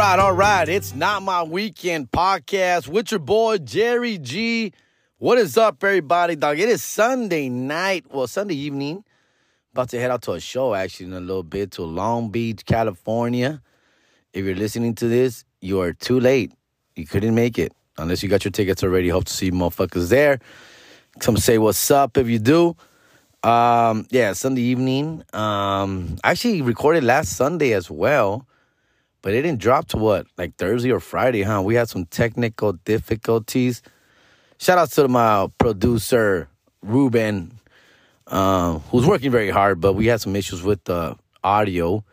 right, all right. It's not my weekend podcast with your boy Jerry G. What is up, everybody? Dog, it is Sunday night. Well, Sunday evening. About to head out to a show actually in a little bit to Long Beach, California. If you're listening to this, you are too late. You couldn't make it unless you got your tickets already. Hope to see motherfuckers there. Come say what's up if you do. Um, yeah, Sunday evening. Um, I actually recorded last Sunday as well, but it didn't drop to what, like Thursday or Friday, huh? We had some technical difficulties. Shout out to my producer, Ruben, uh, who's working very hard, but we had some issues with the audio.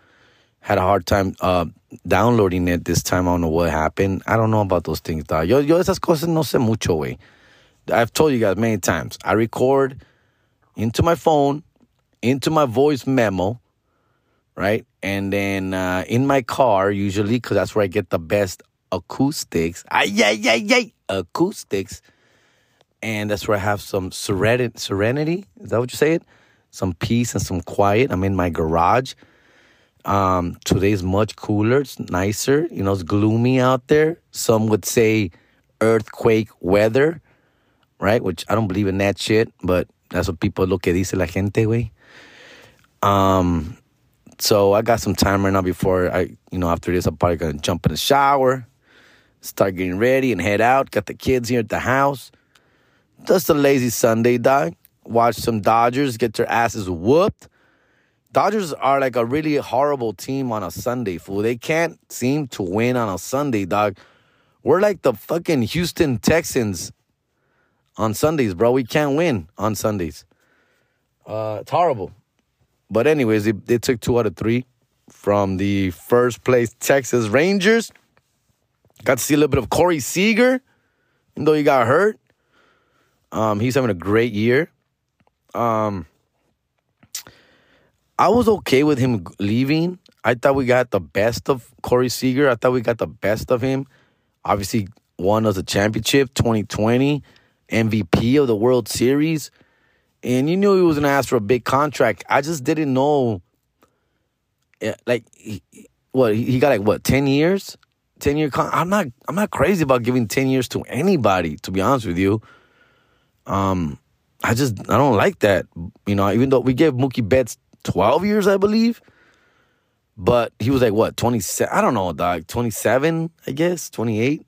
Had a hard time uh, downloading it this time. I don't know what happened. I don't know about those things, dog. Yo, yo, esas cosas no sé mucho, güey. I've told you guys many times. I record into my phone, into my voice memo, right? And then uh, in my car, usually, because that's where I get the best acoustics. Ay, ay, ay, acoustics. And that's where I have some serenity. Serenity? Is that what you say it? Some peace and some quiet. I'm in my garage. Um, today's much cooler. It's nicer. You know, it's gloomy out there. Some would say earthquake weather, right? Which I don't believe in that shit, but that's what people look at. dice la gente, way. Um, so I got some time right now before I, you know, after this, I'm probably gonna jump in the shower, start getting ready, and head out. Got the kids here at the house. Just a lazy Sunday, dog. Watch some Dodgers get their asses whooped. Dodgers are like a really horrible team on a Sunday, fool. They can't seem to win on a Sunday, dog. We're like the fucking Houston Texans on Sundays, bro. We can't win on Sundays. Uh, it's horrible. But anyways, they, they took two out of three from the first place Texas Rangers. Got to see a little bit of Corey Seager, even though he got hurt. Um, he's having a great year. Um, I was okay with him leaving. I thought we got the best of Corey Seager. I thought we got the best of him. Obviously, won us a championship 2020, MVP of the World Series. And you knew he was going to ask for a big contract. I just didn't know. Like, what, he got like, what, 10 years? 10 year con- I'm not I'm not crazy about giving 10 years to anybody to be honest with you. Um I just I don't like that. You know, even though we gave Mookie Betts 12 years, I believe. But he was like what, 27? I don't know, dog. 27, I guess, 28.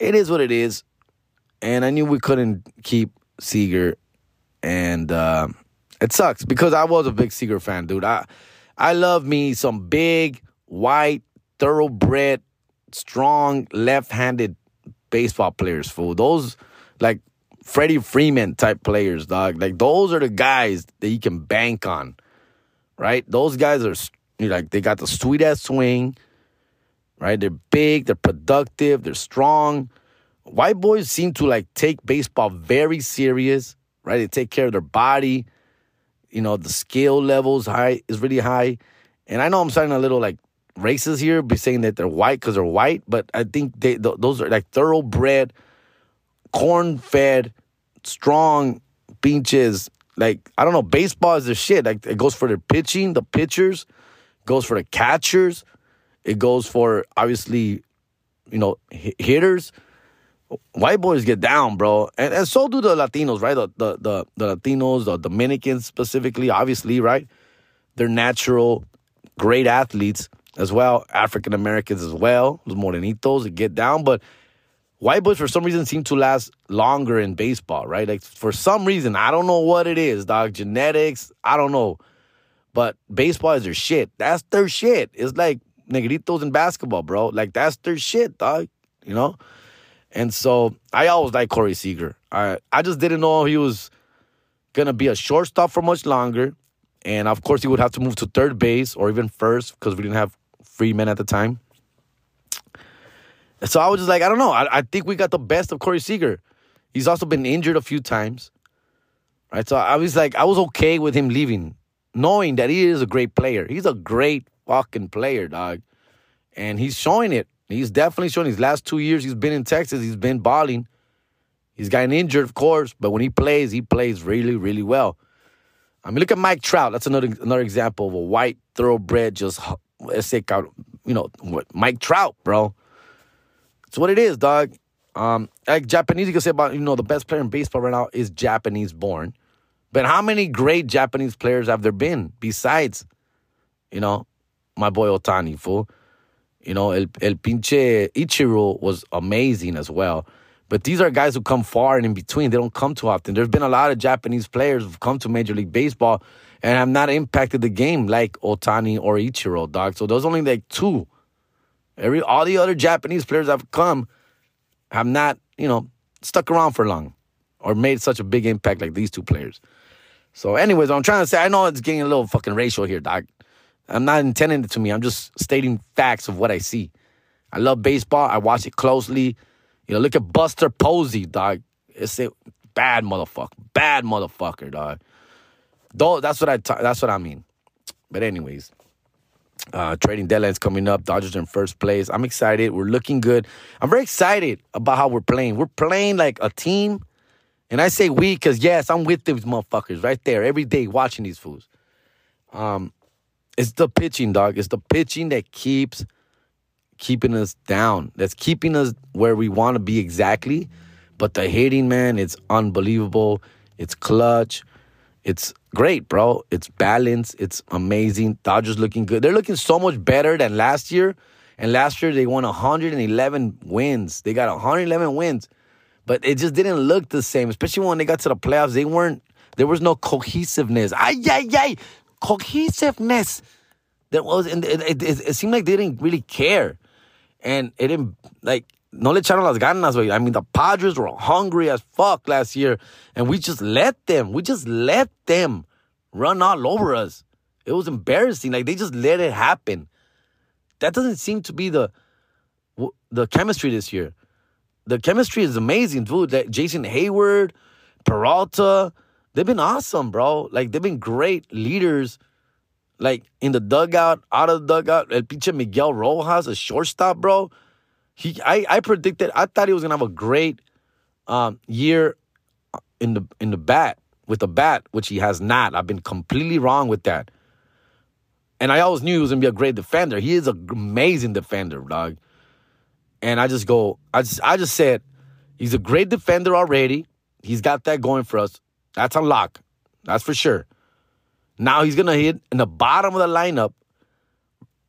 It is what it is. And I knew we couldn't keep Seager and uh, it sucks because I was a big Seager fan, dude. I I love me some big white thoroughbred, strong left-handed baseball players. Fool, those like Freddie Freeman type players, dog. Like those are the guys that you can bank on, right? Those guys are like they got the sweet ass swing, right? They're big, they're productive, they're strong. White boys seem to like take baseball very serious, right? They take care of their body. You know, the skill levels high is really high. And I know I'm sounding a little like races here, be saying that they're white because they're white, but I think they th- those are like thoroughbred, corn-fed, strong beaches. Like I don't know, baseball is the shit. Like it goes for the pitching, the pitchers, goes for the catchers, it goes for obviously, you know, h- hitters. White boys get down, bro, and, and so do the Latinos, right? The, the the the Latinos, the Dominicans specifically, obviously, right? They're natural, great athletes as well. African Americans as well, los morenitos get down. But white boys, for some reason, seem to last longer in baseball, right? Like for some reason, I don't know what it is, dog. Genetics, I don't know. But baseball is their shit. That's their shit. It's like negritos in basketball, bro. Like that's their shit, dog. You know? And so I always like Corey Seager. I I just didn't know he was gonna be a shortstop for much longer. And of course, he would have to move to third base or even first because we didn't have Freeman at the time. So I was just like, I don't know. I, I think we got the best of Corey Seager. He's also been injured a few times. Right. So I was like, I was okay with him leaving, knowing that he is a great player. He's a great fucking player, dog. And he's showing it. He's definitely shown his last two years he's been in Texas, he's been balling. He's gotten injured, of course, but when he plays, he plays really, really well. I mean, look at Mike Trout. That's another another example of a white thoroughbred, just ese you know, what Mike Trout, bro. It's what it is, dog. Um, like Japanese, you can say about you know the best player in baseball right now is Japanese born, but how many great Japanese players have there been besides, you know, my boy Ohtani, fool. You know, El, El Pinche Ichiro was amazing as well. But these are guys who come far and in between. They don't come too often. There's been a lot of Japanese players who've come to Major League Baseball and have not impacted the game like Ohtani or Ichiro, dog. So those only like two. Every all the other Japanese players that have come have not, you know, stuck around for long or made such a big impact like these two players. So, anyways, I'm trying to say, I know it's getting a little fucking racial here, dog. I'm not intending it to me. I'm just stating facts of what I see. I love baseball. I watch it closely. You know, look at Buster Posey, dog. It's a bad motherfucker. Bad motherfucker, dog. Though that's what I that's what I mean. But anyways, uh, trading deadline's coming up. Dodgers in first place. I'm excited. We're looking good. I'm very excited about how we're playing. We're playing like a team. And I say we because, yes, I'm with these motherfuckers right there every day watching these fools. Um, it's the pitching, dog. It's the pitching that keeps keeping us down. That's keeping us where we want to be exactly. But the hitting, man, it's unbelievable. It's clutch. It's great, bro. It's balanced. It's amazing. Dodgers looking good. They're looking so much better than last year. And last year they won 111 wins. They got 111 wins. But it just didn't look the same, especially when they got to the playoffs. They weren't, there was no cohesiveness. Ay, ay, ay cohesiveness that was, and it, it, it, it, seemed like they didn't really care. And it didn't, like, no le echaron las ganas, I mean, the Padres were hungry as fuck last year, and we just let them, we just let them run all over us. It was embarrassing. Like, they just let it happen. That doesn't seem to be the the chemistry this year. The chemistry is amazing, dude. That Jason Heyward Peralta, they've been awesome, bro. Like they've been great leaders. Like in the dugout, out of the dugout, El pinche Miguel Rojas, a shortstop, bro. He, I, I predicted. I thought he was gonna have a great um, year in the in the bat with the bat, which he has not. I've been completely wrong with that. And I always knew he was gonna be a great defender. He is an amazing defender, dog. And I just go, I just I just said, he's a great defender already. He's got that going for us. That's a lock. That's for sure. Now he's gonna hit in the bottom of the lineup.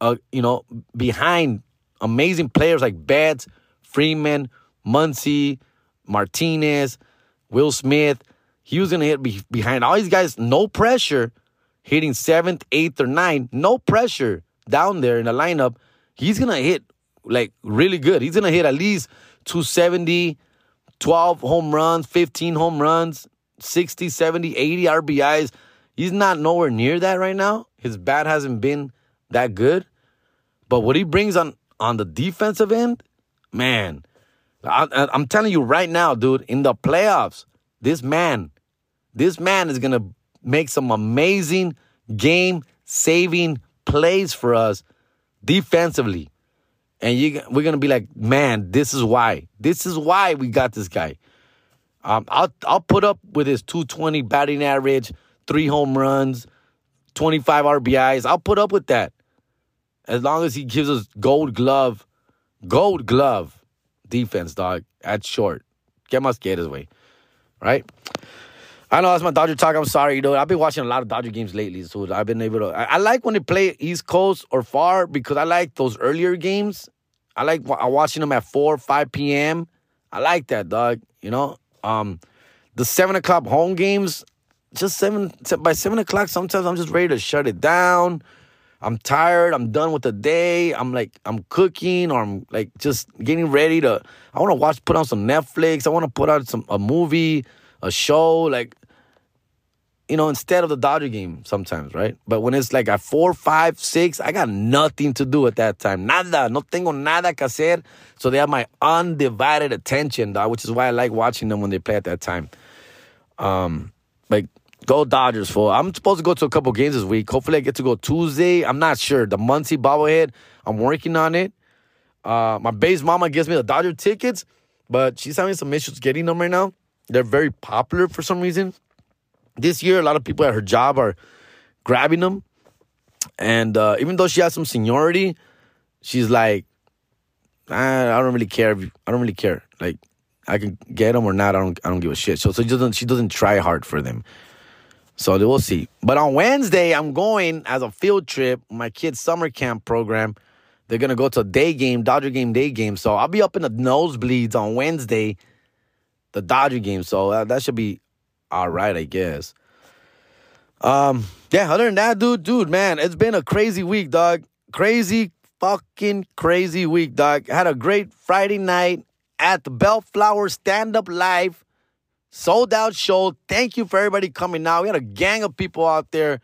Uh, you know, behind amazing players like Betts, Freeman, Muncy, Martinez, Will Smith. He was gonna hit be- behind all these guys, no pressure, hitting seventh, eighth, or ninth, no pressure down there in the lineup. He's gonna hit like really good. He's gonna hit at least 270, 12 home runs, 15 home runs, 60, 70, 80 RBIs. He's not nowhere near that right now. His bat hasn't been that good. But what he brings on on the defensive end, man, I, I'm telling you right now, dude, in the playoffs, this man, this man is gonna make some amazing game saving plays for us defensively. And you, we're gonna be like, man, this is why. This is why we got this guy. Um, I'll I'll put up with his 220 batting average, three home runs, 25 RBIs. I'll put up with that as long as he gives us Gold Glove, Gold Glove defense, dog. At short, get my skaters away, right? I know that's my Dodger talk. I'm sorry, know. I've been watching a lot of Dodger games lately, so I've been able to. I, I like when they play East Coast or far because I like those earlier games. I like watching them at 4, 5 p.m. I like that, dog. You know, um, the seven o'clock home games, just seven by seven o'clock. Sometimes I'm just ready to shut it down. I'm tired. I'm done with the day. I'm like I'm cooking or I'm like just getting ready to. I want to watch, put on some Netflix. I want to put on some a movie, a show. Like you know, instead of the Dodger game sometimes, right? But when it's like at four, five, six, I got nothing to do at that time. Nada. No tengo nada que hacer. So they have my undivided attention, dog, which is why I like watching them when they play at that time. Um, like, go Dodgers, for I'm supposed to go to a couple games this week. Hopefully I get to go Tuesday. I'm not sure. The Muncy bobblehead, I'm working on it. Uh, my base mama gives me the Dodger tickets, but she's having some issues getting them right now. They're very popular for some reason this year, a lot of people at her job are grabbing them. And uh, even though she has some seniority, she's like, I, I don't really care. If, I don't really care. Like, I can get them or not. I don't. I don't give a shit. So, so she doesn't. She doesn't try hard for them. So we'll see. But on Wednesday, I'm going as a field trip. My kids' summer camp program. They're gonna go to a day game, Dodger game, day game. So I'll be up in the nosebleeds on Wednesday, the Dodger game. So that, that should be all right, I guess. Um, yeah. Other than that, dude, dude, man, it's been a crazy week, dog. Crazy, fucking crazy week, dog. Had a great Friday night at the Bellflower Stand Up Live. Sold out show. Thank you for everybody coming out. We had a gang of people out there.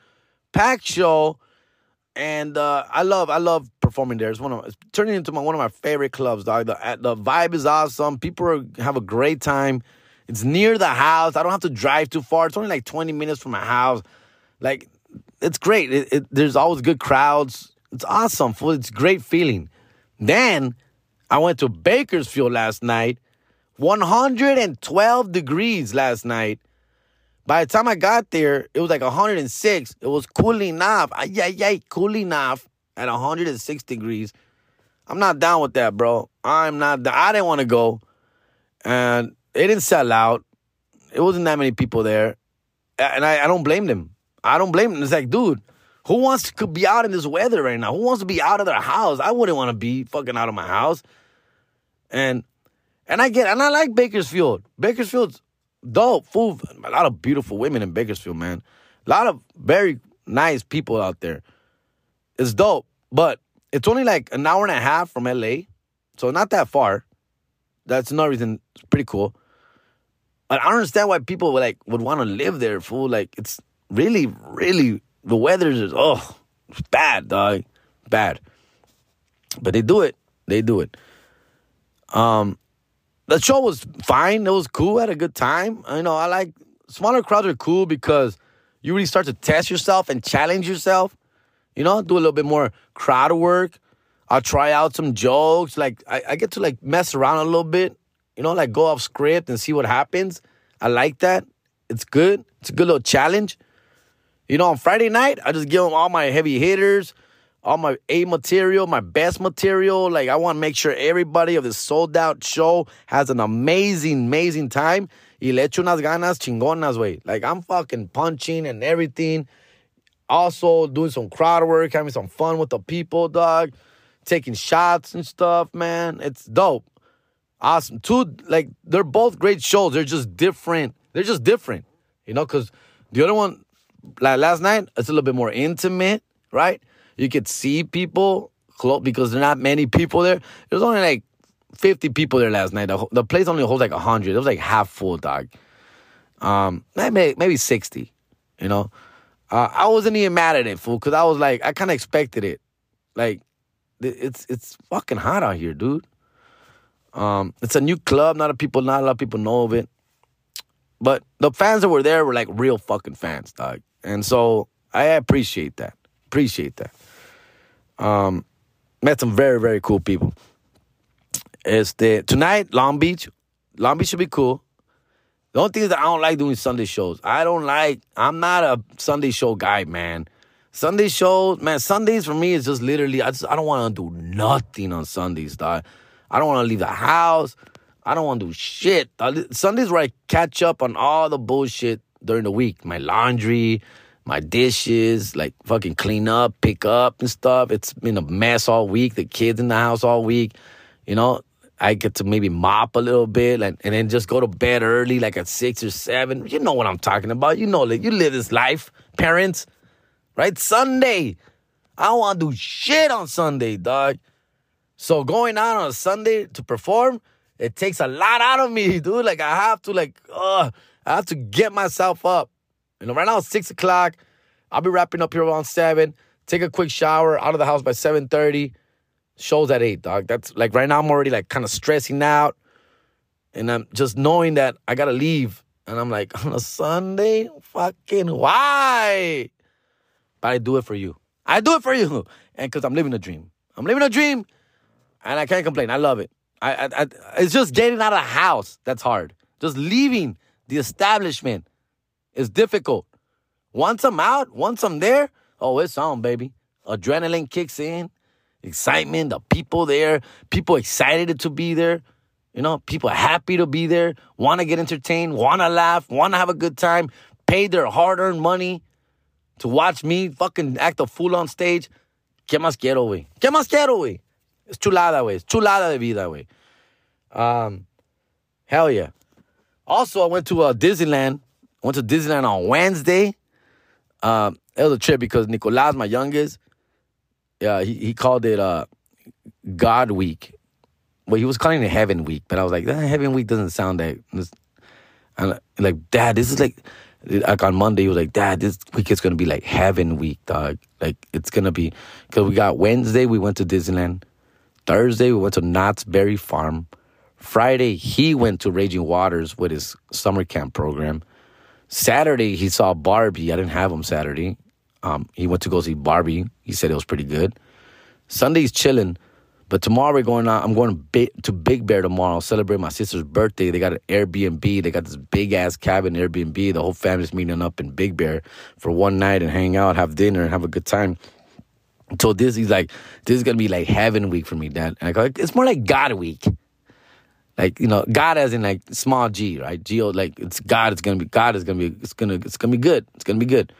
Packed show. And uh, I love I love performing there. It's one of it's turning into my, one of my favorite clubs, dog. The, the vibe is awesome. People are, have a great time. It's near the house. I don't have to drive too far. It's only like 20 minutes from my house. Like, it's great. It, it, there's always good crowds. It's awesome. It's great feeling. Then I went to Bakersfield last night. 112 degrees last night. By the time I got there, it was like 106. It was cooling off. Yeah, yeah, cooling off at 106 degrees. I'm not down with that, bro. I'm not. I didn't want to go, and it didn't sell out. It wasn't that many people there, and I, I don't blame them. I don't blame them. It's like, dude, who wants to be out in this weather right now? Who wants to be out of their house? I wouldn't want to be fucking out of my house. And and I get and I like Bakersfield. Bakersfield's dope. Full a lot of beautiful women in Bakersfield, man. A lot of very nice people out there. It's dope, but it's only like an hour and a half from LA, so not that far. That's another reason it's pretty cool. But I don't understand why people would like would want to live there, fool. Like it's really, really the weather is oh it's bad, dog. Bad. But they do it. They do it. Um the show was fine. It was cool. I had a good time. You know, I like smaller crowds are cool because you really start to test yourself and challenge yourself. You know, do a little bit more crowd work. I'll try out some jokes. Like I, I get to like mess around a little bit. You know, like go off script and see what happens. I like that. It's good. It's a good little challenge. You know, on Friday night, I just give them all my heavy hitters, all my A material, my best material. Like, I want to make sure everybody of this sold out show has an amazing, amazing time. Y le echo unas ganas chingonas, way. Like, I'm fucking punching and everything. Also, doing some crowd work, having some fun with the people, dog. Taking shots and stuff, man. It's dope. Awesome. Two, like, they're both great shows. They're just different. They're just different, you know, because the other one, like last night, it's a little bit more intimate, right? You could see people close because there's not many people there. There's only like 50 people there last night. The, the place only holds like 100. It was like half full, dog. Um, maybe maybe 60. You know, uh, I wasn't even mad at it, fool, because I was like, I kind of expected it. Like, it's it's fucking hot out here, dude. Um, it's a new club. Not a people, not a lot of people know of it. But the fans that were there were like real fucking fans, dog. And so I appreciate that. Appreciate that. Um, met some very, very cool people. Este, tonight, Long Beach. Long Beach should be cool. The only thing is that I don't like doing Sunday shows. I don't like, I'm not a Sunday show guy, man. Sunday shows, man, Sundays for me is just literally, I just, I don't want to do nothing on Sundays, dog. I don't want to leave the house. I don't want to do shit. Uh, Sundays where I catch up on all the bullshit during the week. My laundry, my dishes, like fucking clean up, pick up and stuff. It's been a mess all week. The kids in the house all week. You know, I get to maybe mop a little bit and, and then just go to bed early, like at six or seven. You know what I'm talking about. You know, like you live this life, parents, right? Sunday. I don't want to do shit on Sunday, dog. So going out on a Sunday to perform, it takes a lot out of me, dude. Like I have to like, uh, I have to get myself up. You know, right now it's six o'clock. I'll be wrapping up here around seven. Take a quick shower, out of the house by seven thirty. Shows at eight, dog. That's like right now I'm already like kind of stressing out, and I'm just knowing that I gotta leave. And I'm like, on a Sunday, fucking why? But I do it for you. I do it for you, and because I'm living a dream. I'm living a dream, and I can't complain. I love it. I, I, I, it's just getting out of the house that's hard. Just leaving the establishment is difficult. Once I'm out, once I'm there, oh, it's on, baby. Adrenaline kicks in. excitement, the people there, people excited to be there. You know, people happy to be there, want to get entertained, want to laugh, want to have a good time, pay their hard earned money to watch me fucking act a fool on stage. ¿Qué más quiero, güey? ¿Qué más quiero, güey? Es chulada, güey. Chulada de vida, güey. Um, hell yeah. Also, I went to uh, Disneyland. I went to Disneyland on Wednesday. Um, it was a trip because Nicolas, my youngest, yeah, he, he called it uh, God Week. Well, he was calling it Heaven Week, but I was like, eh, Heaven Week doesn't sound that. I'm like, Dad, this is like, like on Monday, he was like, Dad, this week is gonna be like Heaven Week, dog. Like it's gonna be because we got Wednesday, we went to Disneyland. Thursday, we went to Knott's Berry Farm. Friday, he went to Raging Waters with his summer camp program. Saturday, he saw Barbie. I didn't have him Saturday. Um, he went to go see Barbie. He said it was pretty good. Sunday's chilling. But tomorrow we're going out. I'm going to Big Bear tomorrow. Celebrate my sister's birthday. They got an Airbnb. They got this big ass cabin Airbnb. The whole family's meeting up in Big Bear for one night and hang out, have dinner, and have a good time. So this he's like, this is gonna be like heaven week for me, Dad. And I go, it's more like God week. Like you know, God as in like small G, right? G like it's God. It's gonna be God. is gonna be. It's gonna. It's gonna be good. It's gonna be good.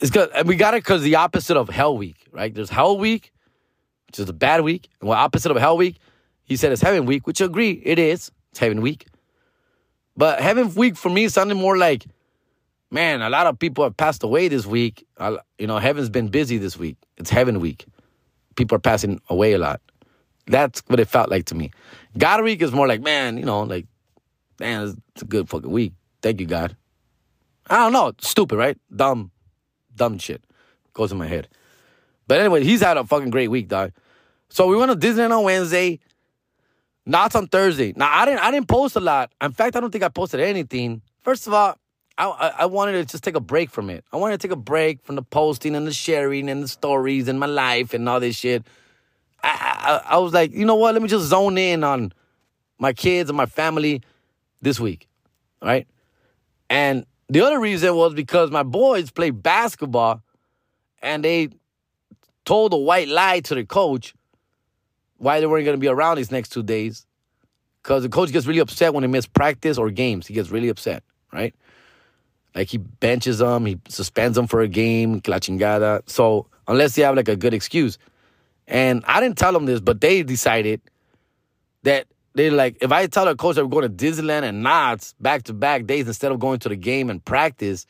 It's good. And we got it because the opposite of Hell Week, right? There's Hell Week, which is a bad week. And what opposite of Hell Week? He said it's Heaven Week, which I agree it is. It's Heaven Week. But Heaven Week for me sounded more like, man, a lot of people have passed away this week. You know, heaven's been busy this week. It's Heaven Week. People are passing away a lot. That's what it felt like to me. God Week is more like, man, you know, like, man, it's a good fucking week. Thank you, God. I don't know. Stupid, right? Dumb, dumb shit goes in my head. But anyway, he's had a fucking great week, dog. So we went to Disneyland on Wednesday. Knott's on Thursday. Now I didn't I didn't post a lot. In fact, I don't think I posted anything. First of all, I, I, wanted to just take a break from it. I wanted to take a break from the posting and the sharing and the stories and my life and all this shit. I, I, I was like, you know what? Let me just zone in on my kids and my family this week, right? And the other reason was because my boys play basketball and they told a white lie to the coach why they weren't going to be around these next two days. Because the coach gets really upset when they miss practice or games. He gets really upset, right? Like he benches them, he suspends them for a game, la chingada. So unless they have like a good excuse. And I didn't tell them this, but they decided that they're like, if I tell a coach that we're going to Disneyland and Knott's back to back days instead of going to the game and practice,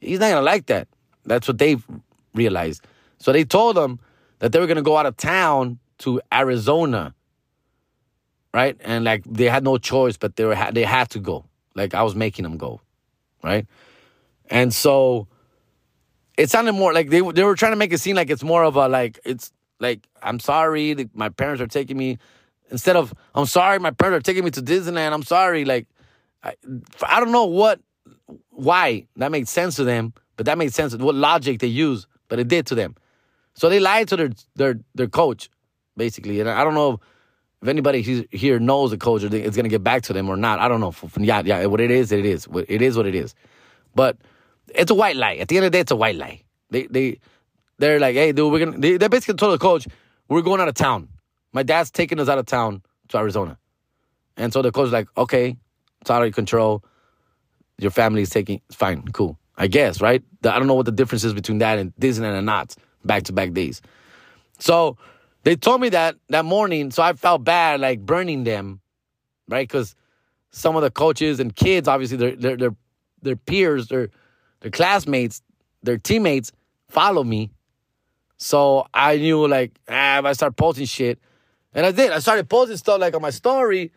he's not gonna like that. That's what they realized. So they told him that they were gonna go out of town to Arizona, right? And like they had no choice, but they were they had to go. Like I was making them go, right? And so it sounded more like they they were trying to make it seem like it's more of a like it's like I'm sorry, my parents are taking me instead of I'm sorry, my parents are taking me to Disneyland. I'm sorry, like I, I don't know what why that made sense to them, but that made sense. What logic they use, but it did to them. So they lied to their their their coach, basically. And I don't know if anybody here knows the coach or it's going to get back to them or not. I don't know. Yeah, yeah. What it is, it is. It is what it is. But it's a white lie. At the end of the day, it's a white lie. They they they're like, hey, dude, we're gonna. They, they basically told the coach, we're going out of town. My dad's taking us out of town to Arizona, and so the coach is like, okay, it's out of control. Your family is taking. Fine, cool. I guess, right? I don't know what the difference is between that and Disneyland and not back to back days. So they told me that that morning, so I felt bad, like burning them, right? Because some of the coaches and kids, obviously, their their their, their peers, their their classmates, their teammates follow me. So I knew, like, ah, if I start posting shit, and I did. I started posting stuff like on my story,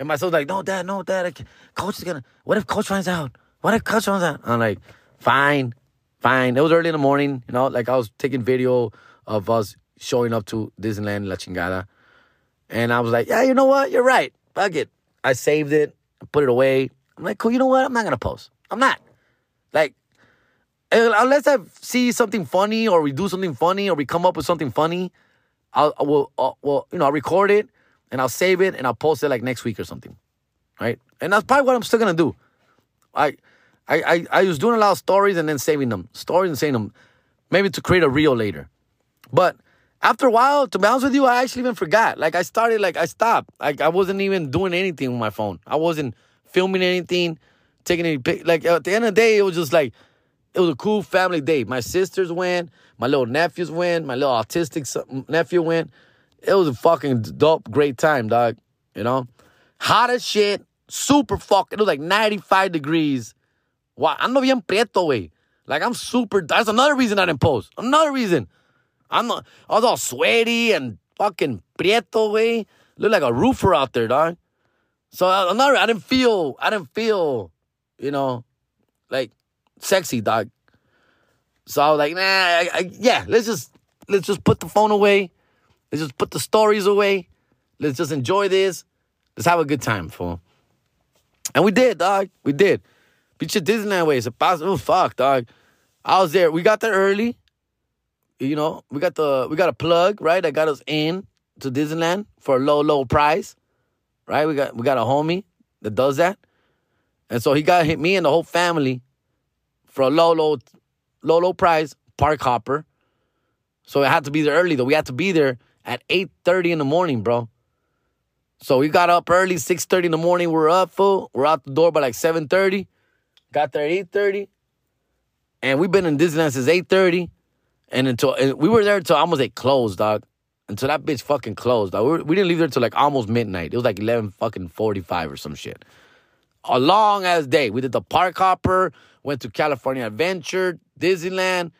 and my son's like, "No, dad, no, dad. Coach is gonna. What if coach finds out? What if coach finds out?" I'm like, "Fine, fine." It was early in the morning, you know. Like I was taking video of us showing up to Disneyland La Chingada. And I was like, yeah, you know what? You're right. Fuck it. I saved it, put it away. I'm like, cool, you know what? I'm not to post. I'm not. Like, unless I see something funny or we do something funny or we come up with something funny, I'll, I will, I'll, uh, well, you know, I'll record it and I'll save it and I'll post it like next week or something. Right? And that's probably what I'm still to do. I, I, I, I was doing a lot of stories and then saving them. Stories and saving them. Maybe to create a reel later. But after a while, to be honest with you, I actually even forgot. Like I started, like I stopped. Like I wasn't even doing anything with my phone. I wasn't filming anything, taking any. Like at the end of the day, it was just like it was a cool family day. My sisters went, my little nephews went, my little autistic nephew went. It was a fucking dope, great time, dog. You know, hot as shit, super fucking. It was like 95 degrees. Wow, ando bien prieto, way. Like I'm super. That's another reason I didn't post. Another reason. I'm not, I was all sweaty and fucking prieto, way. Look like a roofer out there, dog. So uh, I'm not, I didn't feel, I didn't feel, you know, like sexy, dog. So I was like, nah, I, I, yeah, let's just, let's just put the phone away. Let's just put the stories away. Let's just enjoy this. Let's have a good time, fool. And we did, dog. We did. Beach at Disneyland way. It's a. Oh, fuck, dog. I was there. We got there early you know, we got the we got a plug, right? That got us in to Disneyland for a low, low price. Right? We got we got a homie that does that. And so he got hit me and the whole family for a low, low, low, low price, park hopper. So it had to be there early though. We had to be there at 8:30 in the morning, bro. So we got up early, 6:30 in the morning. We're up full. We're out the door by like 7:30. Got there at 8:30. And we've been in Disneyland since 8:30. And until and we were there until almost like closed, dog. Until that bitch fucking closed. Dog. We, were, we didn't leave there till like almost midnight. It was like eleven fucking forty five or some shit. A long ass day. We did the park hopper. Went to California Adventure, Disneyland.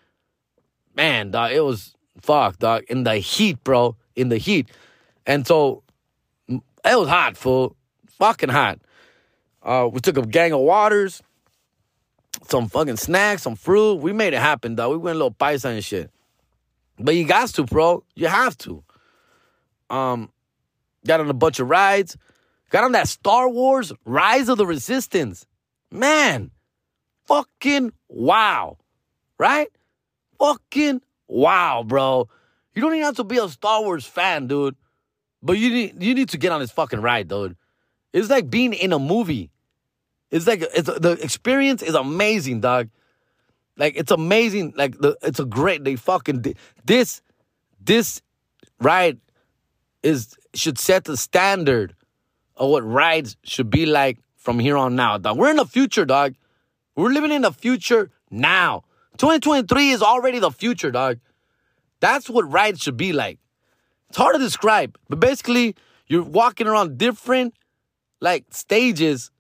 Man, dog, it was fuck, dog. In the heat, bro. In the heat. And so it was hot, fool. Fucking hot. Uh, we took a gang of waters some fucking snacks, some fruit. We made it happen, though. We went a little paisa and shit. But you got to, bro. You have to. Um, got on a bunch of rides. Got on that Star Wars Rise of the Resistance. Man, fucking wow. Right? Fucking wow, bro. You don't even have to be a Star Wars fan, dude. But you need you need to get on this fucking ride, dude. It's like being in a movie. It's like it's the experience is amazing, dog. Like it's amazing. Like the it's a great. They fucking this this ride is should set the standard of what rides should be like from here on now, dog. We're in the future, dog. We're living in the future now. 2023 is already the future, dog. That's what rides should be like. It's hard to describe, but basically, you're walking around different like stages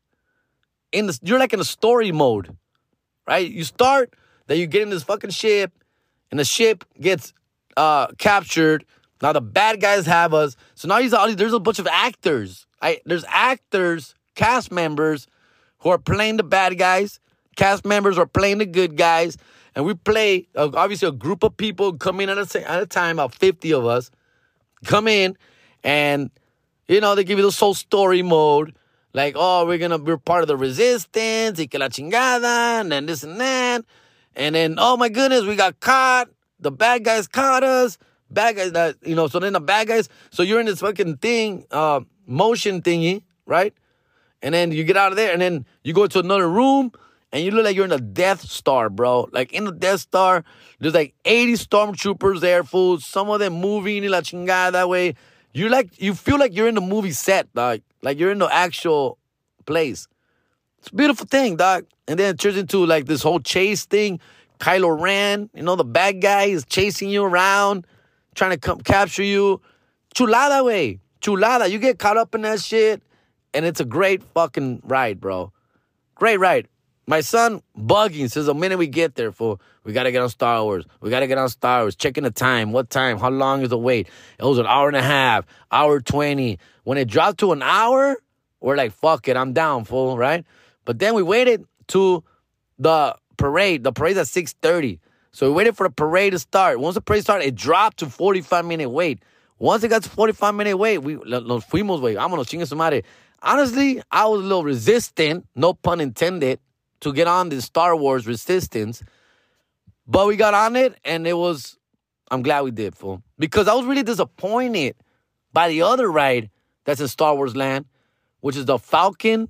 in the you're like in a story mode, right? You start, then you get in this fucking ship, and the ship gets uh captured. Now the bad guys have us. So now he's all there's a bunch of actors. I there's actors, cast members who are playing the bad guys. Cast members are playing the good guys. And we play, uh, obviously, a group of people come in at a, at a time, about 50 of us, come in, and, you know, they give you the soul story mode. Like, oh, we're gonna we're part of the resistance, y que la chingada, and then this and that. And then, oh my goodness, we got caught. The bad guys caught us. Bad guys that, you know, so then the bad guys, so you're in this fucking thing, uh, motion thingy, right? And then you get out of there, and then you go to another room, and you look like you're in the Death Star, bro. Like in the Death Star, there's like 80 stormtroopers there, fools. Some of them moving in la chingada that way. You like you feel like you're in the movie set, dog. Like you're in the actual place. It's a beautiful thing, dog. And then it turns into like this whole chase thing. Kylo Ren, you know, the bad guy is chasing you around, trying to come capture you. Chulada way. Chulada. You get caught up in that shit, and it's a great fucking ride, bro. Great ride. My son bugging says the minute we get there, for we gotta get on Star Wars. We gotta get on Star Wars. Checking the time. What time? How long is the wait? It was an hour and a half, hour twenty. When it dropped to an hour, we're like, fuck it, I'm down, fool, right? But then we waited to the parade. The parade's at 6:30. So we waited for the parade to start. Once the parade started, it dropped to 45 minute wait. Once it got to 45 minute wait, we los fuimos. I'm gonna chingue su madre. Honestly, I was a little resistant, no pun intended, to get on the Star Wars Resistance. But we got on it, and it was. I'm glad we did, fool. Because I was really disappointed by the other ride that's in Star Wars Land, which is the Falcon,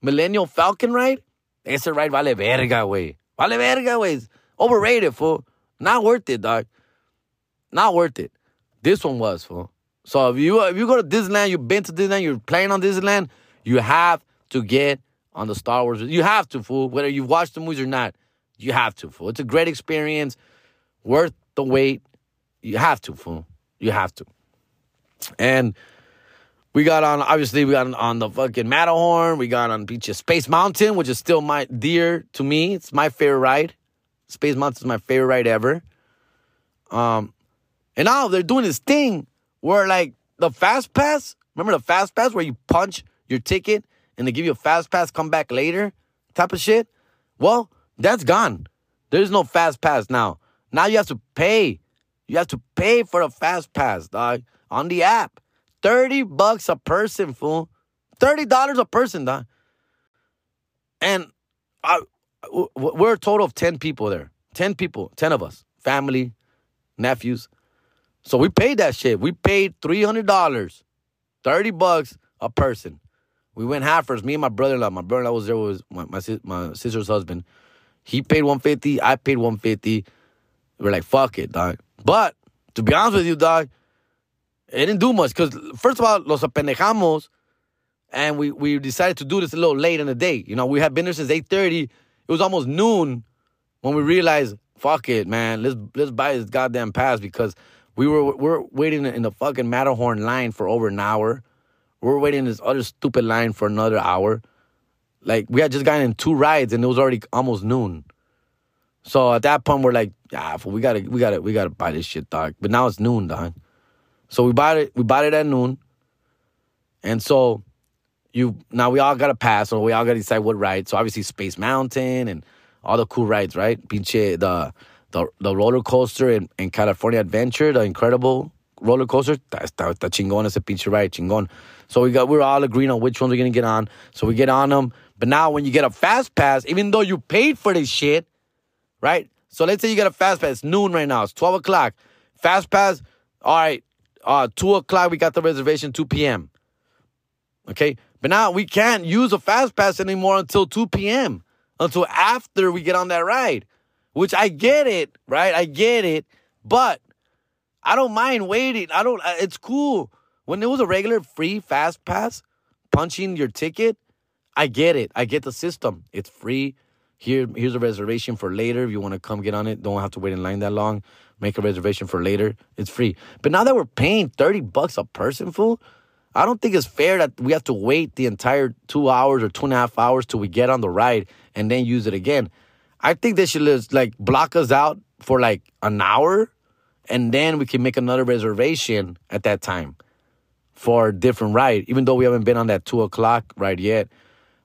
Millennial Falcon ride. Ese ride vale verga, way. Vale verga, way. Overrated, fool. Not worth it, dog. Not worth it. This one was, fool. So if you if you go to Disneyland, you've been to Disneyland, you're playing on Disneyland, you have to get on the Star Wars. You have to, fool. Whether you've watched the movies or not, you have to, fool. It's a great experience, worth the wait. You have to, fool. You have to. And we got on, obviously, we got on, on the fucking Matterhorn. We got on beach of Space Mountain, which is still my dear to me. It's my favorite ride. Space Mountain is my favorite ride ever. Um, and now they're doing this thing where like the fast pass, remember the fast pass where you punch your ticket and they give you a fast pass, come back later type of shit? Well, that's gone. There's no fast pass now. Now you have to pay. You have to pay for a fast pass, dog, on the app. 30 bucks a person, fool. $30 a person, dog. And I, we're a total of 10 people there. 10 people, 10 of us. Family, nephews. So we paid that shit. We paid $300, 30 bucks a person. We went half first. Me and my brother-in-law. My brother-in-law was there with my, my, my sister's husband. He paid 150. I paid 150. We're like, fuck it, dog. But to be honest with you, dog, it didn't do much. Because first of all, los apendejamos. And we, we decided to do this a little late in the day. You know, we had been there since 8.30. It was almost noon when we realized, fuck it, man. Let's let's buy this goddamn pass because we were we're waiting in the fucking Matterhorn line for over an hour. We're waiting this other stupid line for another hour. Like we had just gotten in two rides and it was already almost noon. So at that point we're like, yeah, we gotta we gotta we gotta buy this shit, dog. But now it's noon, dog. So we bought it, we bought it at noon. And so you now we all gotta pass, so we all gotta decide what ride. So obviously Space Mountain and all the cool rides, right? Pinche the the, the roller coaster in, in California Adventure, the incredible roller coaster. Está, that chingón ese pinche ride, chingón. So we got we're all agreeing on which ones we're gonna get on. So we get on them. But now when you get a fast pass, even though you paid for this shit, right? So let's say you get a fast pass, noon right now, it's 12 o'clock. Fast pass, all right, uh, 2 o'clock, we got the reservation, 2 p.m. Okay? But now we can't use a fast pass anymore until 2 p.m. Until after we get on that ride. Which I get it, right? I get it. But I don't mind waiting. I don't, it's cool. When it was a regular free fast pass, punching your ticket, I get it. I get the system. It's free. Here, here's a reservation for later. If you want to come get on it, don't have to wait in line that long. Make a reservation for later. It's free. But now that we're paying 30 bucks a person, fool, I don't think it's fair that we have to wait the entire two hours or two and a half hours till we get on the ride and then use it again. I think they should like block us out for like an hour and then we can make another reservation at that time for a different ride. Even though we haven't been on that two o'clock ride yet,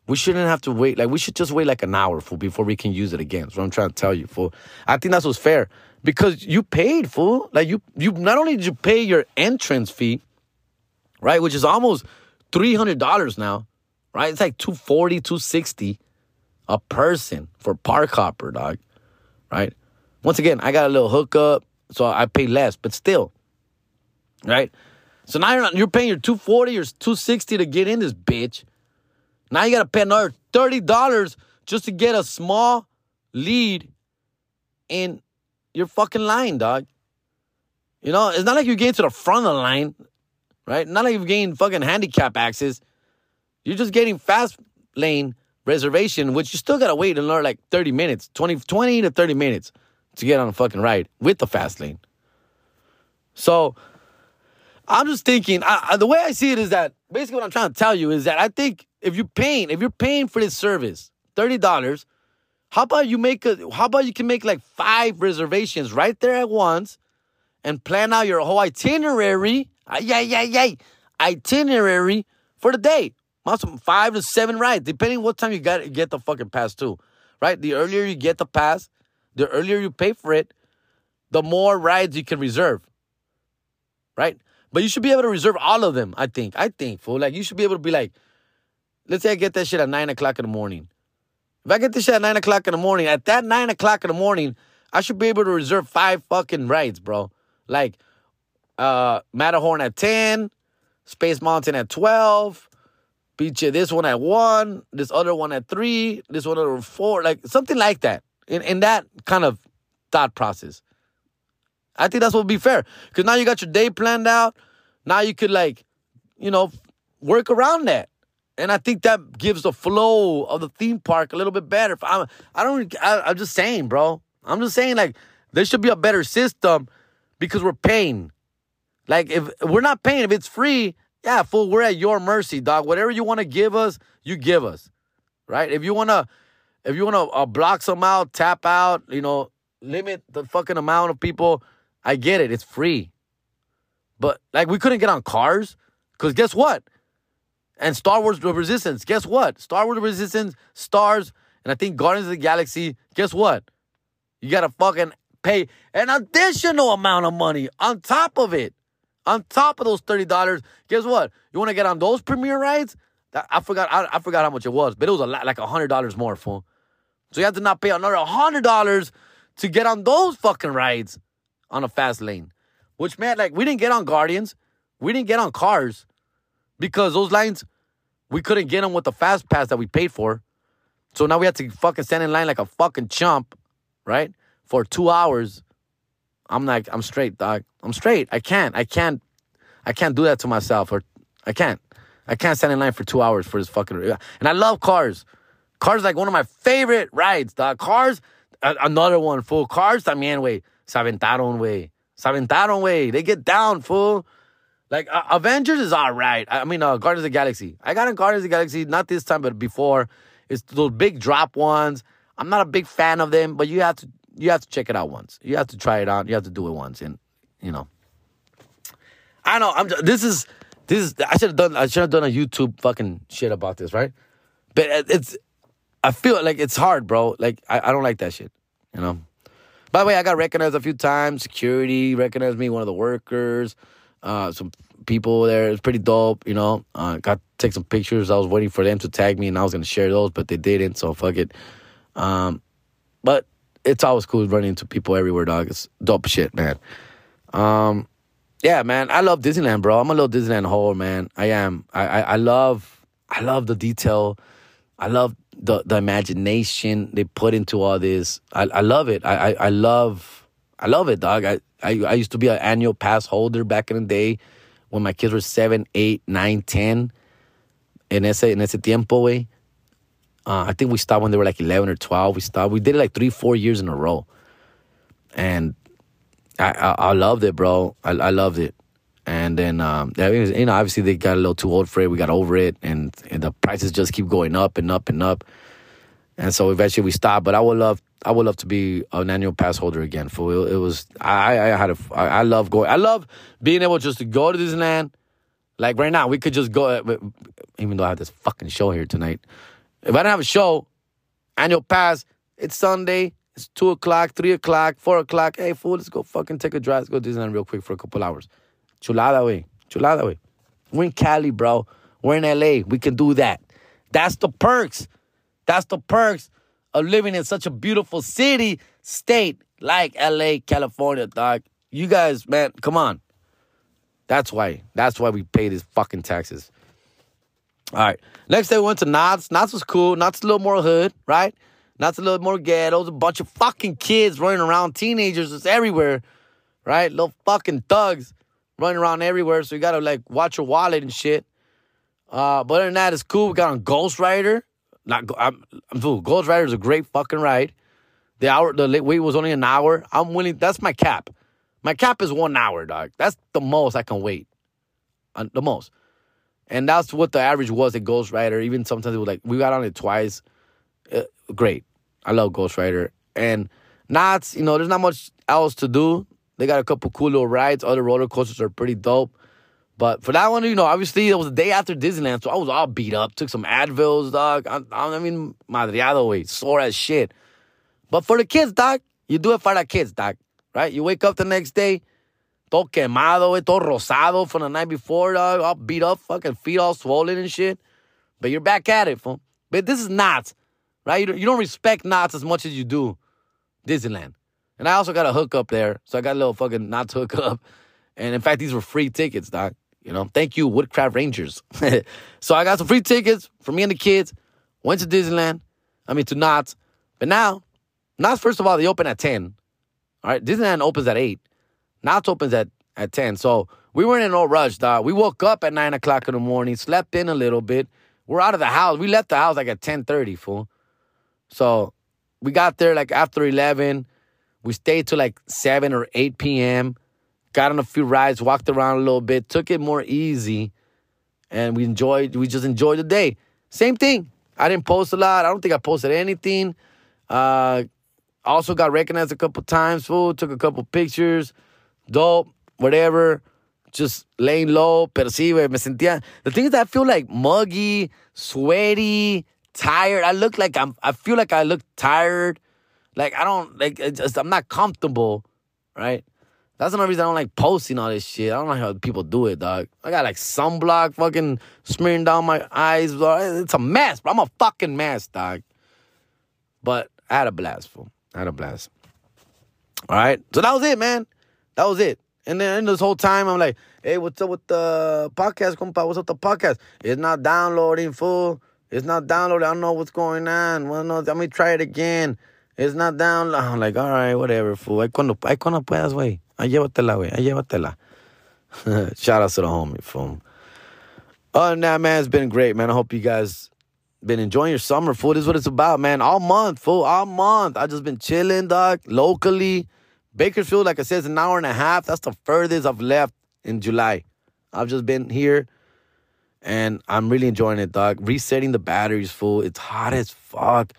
we shouldn't have to wait. Like we should just wait like an hour fool before we can use it again. That's what I'm trying to tell you, fool. I think that's what's fair because you paid, fool. Like you, you not only did you pay your entrance fee, right, which is almost three hundred dollars now, right? It's like 240 260 a person for park hopper, dog. Right? Once again, I got a little hookup, so I pay less, but still. Right? So now you're, not, you're paying your 240 or 260 to get in this bitch. Now you gotta pay another $30 just to get a small lead in your fucking line, dog. You know, it's not like you're getting to the front of the line, right? Not like you're getting fucking handicap access. You're just getting fast lane reservation, which you still gotta wait another like 30 minutes, 20, 20 to 30 minutes to get on a fucking ride with the fast lane. So I'm just thinking, I, I, the way I see it is that basically what I'm trying to tell you is that I think if you're paying, if you're paying for this service, $30, how about you make a, how about you can make like five reservations right there at once and plan out your whole itinerary, yeah, yeah, yeah, itinerary for the day. Awesome. Five to seven rides, depending what time you got get the fucking pass too. Right? The earlier you get the pass, the earlier you pay for it, the more rides you can reserve. Right? But you should be able to reserve all of them, I think. I think, fool. Like you should be able to be like, let's say I get that shit at nine o'clock in the morning. If I get this shit at nine o'clock in the morning, at that nine o'clock in the morning, I should be able to reserve five fucking rides, bro. Like uh Matterhorn at 10, Space Mountain at 12, beat you this one at one, this other one at three, this one at four, like something like that. In in that kind of thought process. I think that's what would be fair. Because now you got your day planned out. Now you could like, you know, work around that. And I think that gives the flow of the theme park a little bit better. I'm, I don't, I, I'm just saying, bro. I'm just saying, like, there should be a better system because we're paying. Like, if we're not paying, if it's free, yeah, fool, we're at your mercy, dog. Whatever you want to give us, you give us, right? If you want to, if you want to uh, block some out, tap out, you know, limit the fucking amount of people, I get it. It's free. But, like, we couldn't get on cars because guess what? and Star Wars The Resistance. Guess what? Star Wars The Resistance stars, and I think Guardians of the Galaxy. Guess what? You gotta fucking pay an additional amount of money on top of it. On top of those $30. Guess what? You wanna get on those premiere rides? I forgot I, I forgot how much it was, but it was a lot like a hundred dollars more, fool. So you have to not pay another hundred dollars to get on those fucking rides on a fast lane. Which meant like we didn't get on Guardians, we didn't get on cars because those lines we couldn't get them with the fast pass that we paid for. So now we had to fucking stand in line like a fucking chump, right? For two hours. I'm like, I'm straight, dog. I'm straight. I can't. I can't. I can't do that to myself. Or I can't. I can't stand in line for two hours for this fucking. And I love cars. Cars like one of my favorite rides, dog. Cars, another one, fool. Cars también, way. Se aventaron, way. Se aventaron, way. They get down, fool. Like uh, Avengers is all right. I mean, uh, Guardians of the Galaxy. I got in Guardians of the Galaxy not this time, but before. It's those big drop ones. I'm not a big fan of them, but you have to you have to check it out once. You have to try it out. You have to do it once, and you know. I know. I'm. This is this is. I should have done. I should have done a YouTube fucking shit about this, right? But it's. I feel like it's hard, bro. Like I, I don't like that shit. You know. By the way, I got recognized a few times. Security recognized me, one of the workers uh, some people there. It's pretty dope, you know. Uh, got take some pictures. I was waiting for them to tag me, and I was gonna share those, but they didn't. So fuck it. Um, but it's always cool running into people everywhere, dog. It's dope shit, man. Um, yeah, man. I love Disneyland, bro. I'm a little Disneyland whore, man. I am. I, I, I love I love the detail. I love the the imagination they put into all this. I, I love it. I, I, I love I love it, dog. I I, I used to be an annual pass holder back in the day when my kids were seven, eight, nine, ten. En ese, en ese tiempo, way. Uh, I think we stopped when they were like 11 or 12. We stopped. We did it like three, four years in a row. And I, I, I loved it, bro. I, I loved it. And then, um, you know, obviously they got a little too old for it. We got over it. And, and the prices just keep going up and up and up. And so eventually we stopped. But I would love I would love to be an annual pass holder again. For it, it was I I had a I, I love going. I love being able just to go to Disneyland. Like right now, we could just go. Uh, even though I have this fucking show here tonight, if I don't have a show, annual pass. It's Sunday. It's two o'clock, three o'clock, four o'clock. Hey, fool, let's go fucking take a drive. Let's go to Disneyland real quick for a couple hours. Chulada way, chulada way. We're in Cali, bro. We're in LA. We can do that. That's the perks. That's the perks of living in such a beautiful city, state like LA, California, dog. You guys, man, come on. That's why. That's why we pay these fucking taxes. All right. Next day we went to Knott's. Knott's was cool. Knott's a little more hood, right? Knott's a little more ghetto. There's a bunch of fucking kids running around, teenagers just everywhere, right? Little fucking thugs running around everywhere. So you gotta like watch your wallet and shit. Uh, but other than that, it's cool. We got on Ghost Rider. Not I'm, I'm fool. Ghost Rider is a great fucking ride. The hour, the wait was only an hour. I'm willing. That's my cap. My cap is one hour, dog. That's the most I can wait. Uh, the most, and that's what the average was at Ghost Rider. Even sometimes it was like we got on it twice. Uh, great. I love Ghost Rider and not You know, there's not much else to do. They got a couple cool little rides. Other roller coasters are pretty dope. But for that one, you know, obviously it was the day after Disneyland, so I was all beat up. Took some Advils, dog. I, I mean, madriado, way, sore as shit. But for the kids, dog, you do it for the kids, dog. Right? You wake up the next day, todo quemado, way, todo rosado from the night before, dog. All beat up, fucking feet all swollen and shit. But you're back at it, fool. But this is not, right? You don't, respect Knott's as much as you do Disneyland. And I also got a hook up there, so I got a little fucking Knott's hook up. And in fact, these were free tickets, dog. You know, thank you, Woodcraft Rangers. so I got some free tickets for me and the kids. Went to Disneyland. I mean, to Knott's. But now, Knott's, first of all, they open at 10. All right, Disneyland opens at 8. Knott's opens at, at 10. So we weren't in no rush, dog. We woke up at 9 o'clock in the morning, slept in a little bit. We're out of the house. We left the house like at 10.30, fool. So we got there like after 11. We stayed till like 7 or 8 p.m. Got on a few rides, walked around a little bit, took it more easy. And we enjoyed, we just enjoyed the day. Same thing. I didn't post a lot. I don't think I posted anything. Uh, also got recognized a couple times, fool. Took a couple pictures. Dope, whatever. Just laying low. Pero sí, me sentía. The thing is, I feel like muggy, sweaty, tired. I look like I'm, I feel like I look tired. Like, I don't, like, just, I'm not comfortable, right? That's another reason I don't like posting all this shit. I don't know how people do it, dog. I got like sunblock fucking smearing down my eyes. It's a mess, bro. I'm a fucking mess, dog. But I had a blast, fool. I had a blast. All right. So that was it, man. That was it. And then this whole time, I'm like, hey, what's up with the podcast, compa? What's up with the podcast? It's not downloading, fool. It's not downloading. I don't know what's going on. Well, no, let me try it again. It's not down. I'm like, all right, whatever, fool. Ay cuando, ay cuando puedas, güey. Ay llévatela, güey. Ay llévatela. Shout out to the homie, fool. Other than man, it's been great, man. I hope you guys been enjoying your summer, fool. This is what it's about, man. All month, fool. All month. I just been chilling, dog, locally. Bakersfield, like I said, is an hour and a half. That's the furthest I've left in July. I've just been here and I'm really enjoying it, dog. Resetting the batteries, full. It's hot as fuck.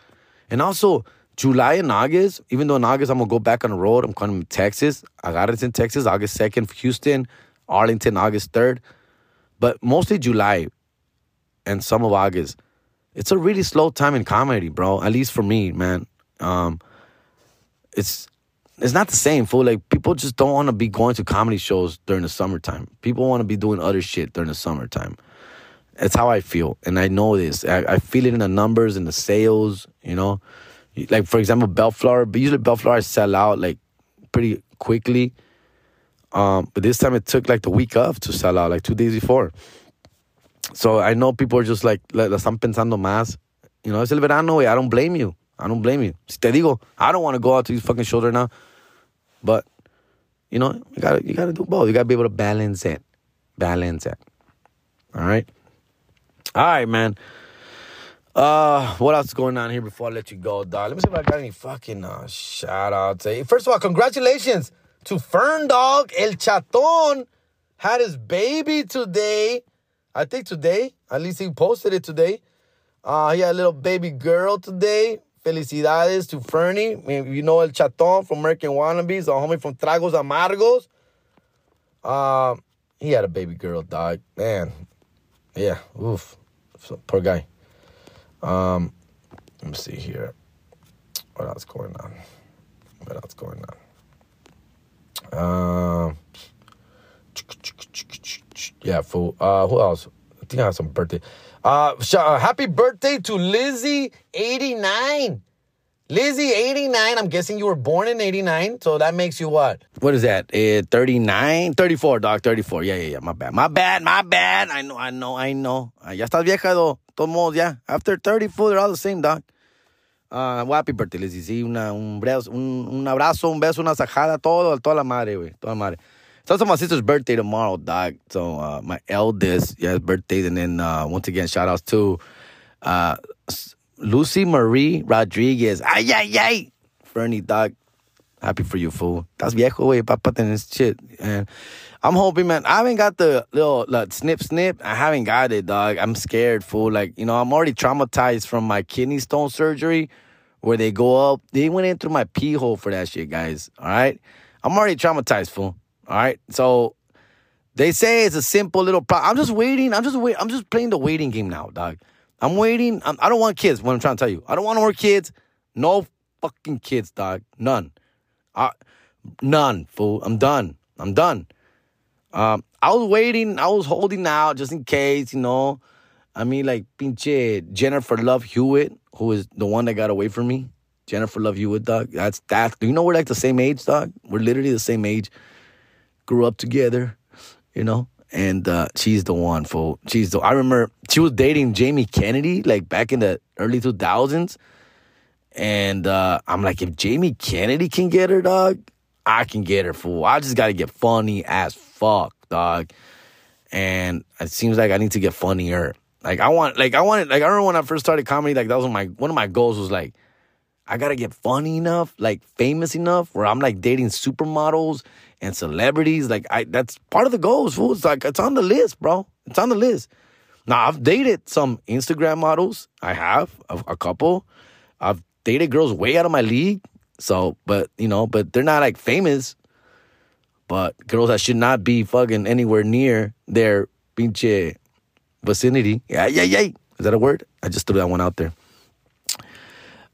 And also, July and August, even though in August I'm gonna go back on the road, I'm coming to Texas. I got it in Texas, August 2nd, Houston, Arlington, August 3rd. But mostly July and some of August. It's a really slow time in comedy, bro. At least for me, man. Um, it's it's not the same, fool. Like people just don't want to be going to comedy shows during the summertime. People want to be doing other shit during the summertime. That's how I feel, and I know this. I, I feel it in the numbers and the sales. You know, like for example, Bellflower. But usually Bellflower sell out like pretty quickly. Um, but this time it took like the week of to sell out, like two days before. So I know people are just like, la están pensando más. You know, es el verano, I don't blame you. I don't blame you. Si te digo, I don't want to go out to these fucking shows right now. But, you know, you gotta you gotta do both. You gotta be able to balance it. Balance it. All right. All right, man. Uh, what else is going on here before I let you go, dog? Let me see if I got any fucking uh, shout outs. First of all, congratulations to Fern Dog El Chaton. Had his baby today. I think today. At least he posted it today. Uh, he had a little baby girl today. Felicidades to Fernie. You know El Chaton from American Wannabes, a homie from Tragos Amargos. Uh, he had a baby girl, dog. Man. Yeah, oof. So, poor guy. Um, let me see here. What else going on? What else going on? Um, yeah, fool. Uh, who else? I think I have some birthday. Uh, uh, happy birthday to Lizzie, 89. Lizzie, 89. I'm guessing you were born in 89. So that makes you what? What is that? Uh, 39? 34, dog. 34. Yeah, yeah, yeah. My bad. My bad. My bad. I know, I know, I know. Uh, ya estás vieja, though. Todos modos, yeah. After 34, they're all the same, dog. Uh, happy birthday, Lizzie. Sí, una, un, un, un abrazo, un beso, una sajada, todo, toda la madre, güey. Toda la madre. It's also my sister's birthday tomorrow, dog. So uh, my eldest, yeah, birthday, and then uh, once again, shout outs to uh, Lucy Marie Rodriguez. Ay, ay, ay. Fernie, dog. Happy for you, fool. That's viejo, güey. Papá tenés shit. And I'm hoping, man. I haven't got the little like, snip, snip. I haven't got it, dog. I'm scared, fool. Like, you know, I'm already traumatized from my kidney stone surgery where they go up. They went in through my pee hole for that shit, guys. All right? I'm already traumatized, fool. All right. So they say it's a simple little problem. I'm just waiting. I'm just wait. I'm just playing the waiting game now, dog. I'm waiting. I'm, I do not want kids. What I'm trying to tell you, I don't want more kids. No fucking kids, dog. None. I, none. Fool. I'm done. I'm done. Um, I was waiting. I was holding out just in case, you know. I mean, like pinche Jennifer Love Hewitt, who is the one that got away from me. Jennifer Love Hewitt, dog. That's that. Do you know, we're like the same age, dog. We're literally the same age grew up together, you know. And uh, she's the one for she's the I remember she was dating Jamie Kennedy like back in the early two thousands. And uh, I'm like, if Jamie Kennedy can get her dog, I can get her, fool. I just gotta get funny as fuck, dog. And it seems like I need to get funnier. Like I want, like I wanted, like I remember when I first started comedy, like that was my one of my goals was like, I gotta get funny enough, like famous enough, where I'm like dating supermodels and celebrities. Like I, that's part of the goals, fool. It's like it's on the list, bro. It's on the list. Now I've dated some Instagram models. I have a, a couple. I've dated girls way out of my league. So, but you know, but they're not like famous. But girls that should not be fucking anywhere near their pinche vicinity. Yeah, yeah, yeah. Is that a word? I just threw that one out there.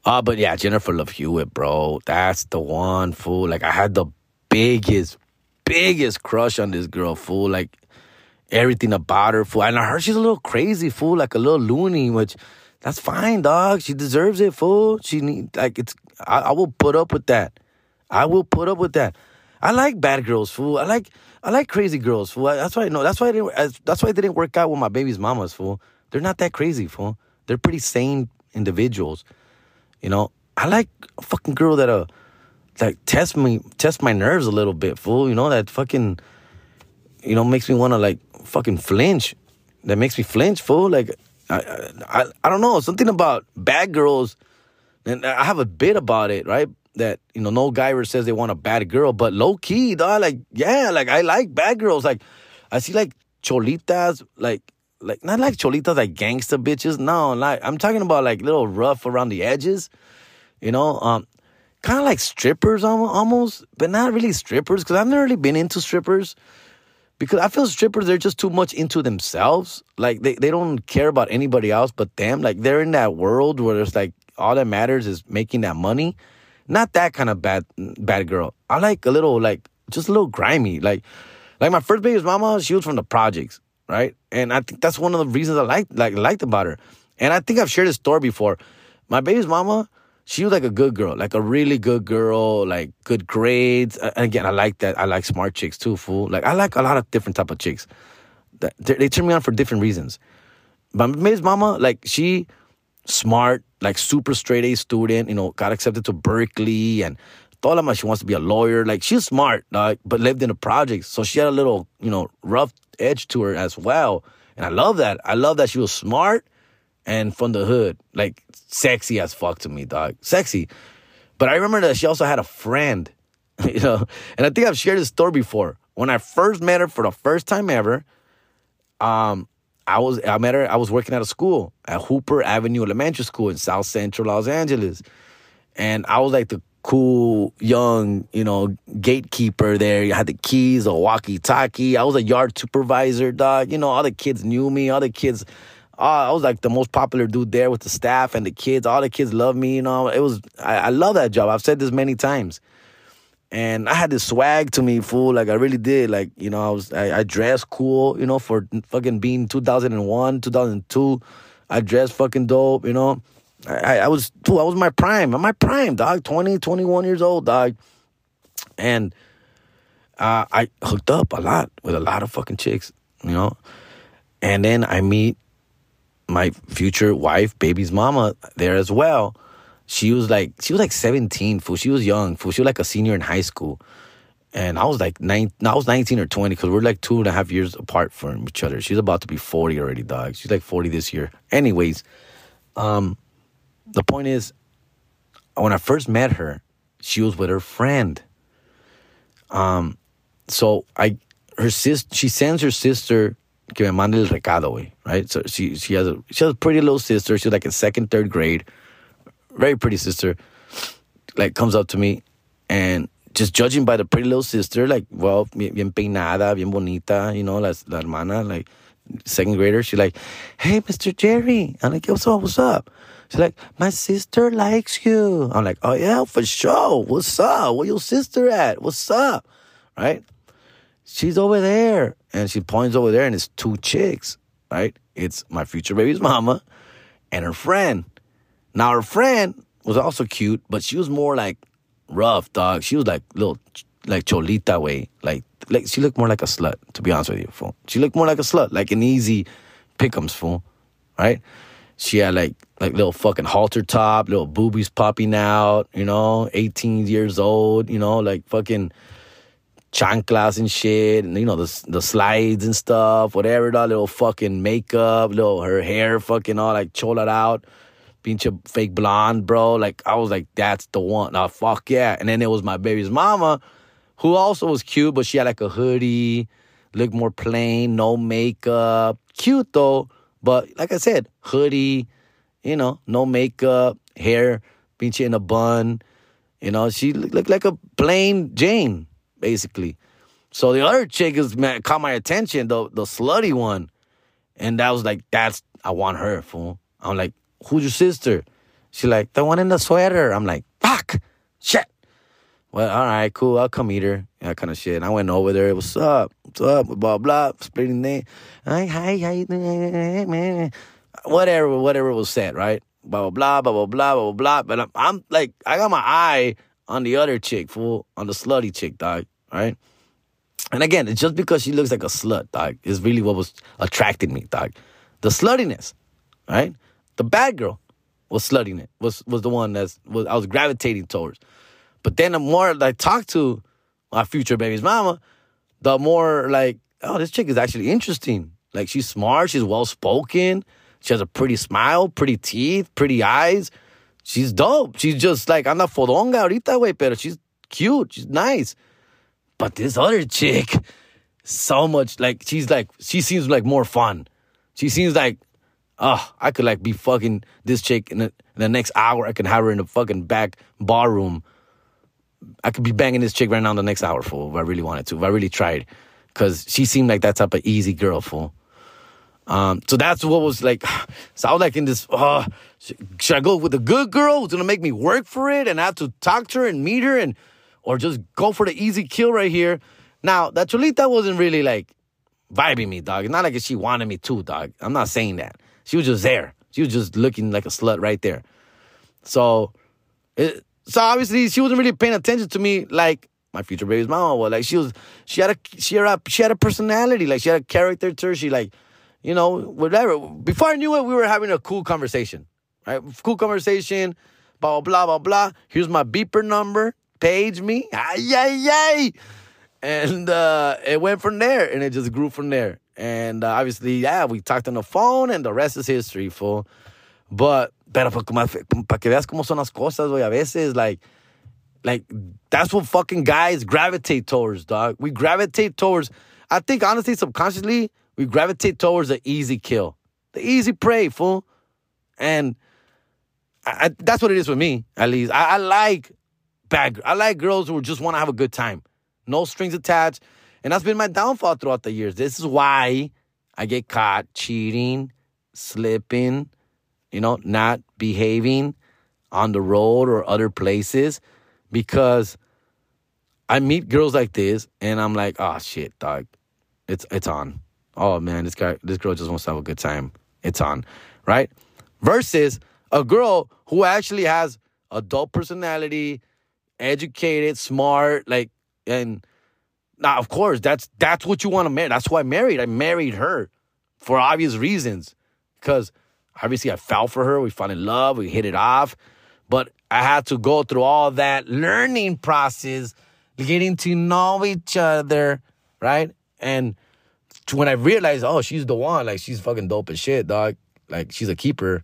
Uh, but yeah, Jennifer Love Hewitt, bro. That's the one, fool. Like, I had the biggest, biggest crush on this girl, fool. Like, everything about her, fool. And I heard she's a little crazy, fool. Like, a little loony, which, that's fine, dog. She deserves it, fool. She need, like, it's, I, I will put up with that. I will put up with that. I like bad girls, fool. I like I like crazy girls, fool. That's why I know. That's why I didn't. That's why it didn't work out with my baby's mamas, fool. They're not that crazy, fool. They're pretty sane individuals. You know, I like a fucking girl that uh, like test me, test my nerves a little bit, fool. You know that fucking, you know, makes me want to like fucking flinch. That makes me flinch, fool. Like I, I, I don't know something about bad girls, and I have a bit about it, right? That you know no guy ever says they want a bad girl, but low key, dog, like yeah, like I like bad girls. Like I see like cholitas, like like not like cholitas like gangster bitches. No, like I'm talking about like little rough around the edges, you know, um, kind of like strippers almost, but not really strippers because I've never really been into strippers. Because I feel strippers, they're just too much into themselves. Like they, they don't care about anybody else but them. Like they're in that world where it's like all that matters is making that money. Not that kind of bad bad girl. I like a little like just a little grimy. Like like my first baby's mama, she was from the projects, right? And I think that's one of the reasons I liked like liked about her. And I think I've shared this story before. My baby's mama, she was like a good girl, like a really good girl, like good grades. And again, I like that. I like smart chicks too, fool. Like I like a lot of different type of chicks. They, they turn me on for different reasons. My baby's mama, like she smart, like super straight A student, you know, got accepted to Berkeley and thought about she wants to be a lawyer. Like she's smart, like, but lived in a project. So she had a little, you know, rough edge to her as well. And I love that. I love that she was smart and from the hood. Like sexy as fuck to me, dog. Sexy. But I remember that she also had a friend, you know, and I think I've shared this story before. When I first met her for the first time ever, um, I was I met her. I was working at a school at Hooper Avenue Elementary School in South Central Los Angeles, and I was like the cool young, you know, gatekeeper there. You had the keys, a walkie-talkie. I was a yard supervisor, dog. You know, all the kids knew me. All the kids, uh, I was like the most popular dude there with the staff and the kids. All the kids loved me. You know, it was I, I love that job. I've said this many times and I had this swag to me, fool. Like I really did. Like you know, I was I, I dressed cool. You know, for fucking being 2001, 2002, I dressed fucking dope. You know, I, I was. I was my prime. I'm My prime, dog. 20, 21 years old, dog. And uh, I hooked up a lot with a lot of fucking chicks. You know, and then I meet my future wife, baby's mama, there as well she was like she was like 17 fool. She was young fool. She was like a senior in high school. And i was like nine i was 19 or 20 because we're like two and a half years apart from each other. She's about to be 40 already dog. She's like 40 this year. Anyways um the point is when i first met her she was with her friend. Um so i her sis she sends her sister que me mande el recado right? So she she has a she has a pretty little sister. She's like in second third grade very pretty sister, like comes up to me and just judging by the pretty little sister, like, well, bien peinada, bien bonita, you know, la, la hermana, like, second grader, she's like, hey, Mr. Jerry. I'm like, what's up, what's up? She's like, my sister likes you. I'm like, oh, yeah, for sure. What's up? Where your sister at? What's up? Right? She's over there. And she points over there, and it's two chicks, right? It's my future baby's mama and her friend. Now her friend was also cute, but she was more like rough, dog. She was like little, like cholita way, like like she looked more like a slut. To be honest with you, fool. She looked more like a slut, like an easy pickums fool, right? she had like like little fucking halter top, little boobies popping out, you know, 18 years old, you know, like fucking chanclas and shit, and you know the the slides and stuff, whatever. That little fucking makeup, little her hair, fucking all like chola out, pinche fake blonde, bro. Like I was like, that's the one. Oh fuck yeah! And then it was my baby's mama, who also was cute, but she had like a hoodie, looked more plain, no makeup, cute though. But like I said, hoodie, you know, no makeup, hair, pinche in a bun. You know, she looked like a plain Jane basically. So the other chick is man, caught my attention, the the slutty one, and that was like, that's I want her fool. I'm like, who's your sister? She like the one in the sweater. I'm like, fuck, shit. Well, all right, cool. I'll come meet her. That kind of shit. And I went over there. What's up? What's up? Blah blah. Splitting name. Hi, hi, doing, man? Whatever, whatever was said, right? Blah blah blah blah blah blah blah. But I'm, I'm like, I got my eye on the other chick, fool, on the slutty chick, dog right? And again, it's just because she looks like a slut, dog, is really what was attracting me, dog. The sluttiness, right? The bad girl was slutting it, was was the one that's was I was gravitating towards. But then the more I talked to my future baby's mama, the more like, oh, this chick is actually interesting. Like she's smart, she's well spoken, she has a pretty smile, pretty teeth, pretty eyes. She's dope. She's just like, I'm not fodonga ahorita, way, pero she's cute, she's nice. But this other chick, so much like she's like she seems like more fun. She seems like, oh, I could like be fucking this chick in the, in the next hour. I can have her in the fucking back bar room. I could be banging this chick right now in the next hour, fool, if I really wanted to, if I really tried. Cause she seemed like that type of easy girl, fool. Um, so that's what was like. So I was like in this. Uh, should I go with a good girl who's gonna make me work for it and I have to talk to her and meet her and or just go for the easy kill right here. Now, that Cholita wasn't really like vibing me, dog. It's not like she wanted me to, dog. I'm not saying that. She was just there. She was just looking like a slut right there. So, it, so obviously she wasn't really paying attention to me like my future baby's mama was. Like she was, she had a, she had a, she had a personality. Like she had a character to her. She like, you know, whatever. Before I knew it, we were having a cool conversation, right? Cool conversation. Blah blah blah blah. Here's my beeper number page me. Ay, ay, ay. And uh, it went from there and it just grew from there. And uh, obviously, yeah, we talked on the phone and the rest is history, fool. But, pero para que veas cómo son las cosas, güey, a veces, like, like, that's what fucking guys gravitate towards, dog. We gravitate towards, I think, honestly, subconsciously, we gravitate towards the easy kill, the easy prey, fool. And I, I, that's what it is with me, at least. I, I like bad. I like girls who just want to have a good time, no strings attached. And that's been my downfall throughout the years. This is why I get caught cheating, slipping, you know, not behaving on the road or other places because I meet girls like this and I'm like, oh shit, dog. It's it's on. Oh man, this guy this girl just wants to have a good time. It's on. Right? Versus a girl who actually has adult personality, educated, smart, like, and now of course that's that's what you want to marry. That's why I married. I married her for obvious reasons, because obviously I fell for her. We fell in love. We hit it off, but I had to go through all that learning process, getting to know each other, right? And when I realized, oh, she's the one, like she's fucking dope as shit, dog. Like she's a keeper.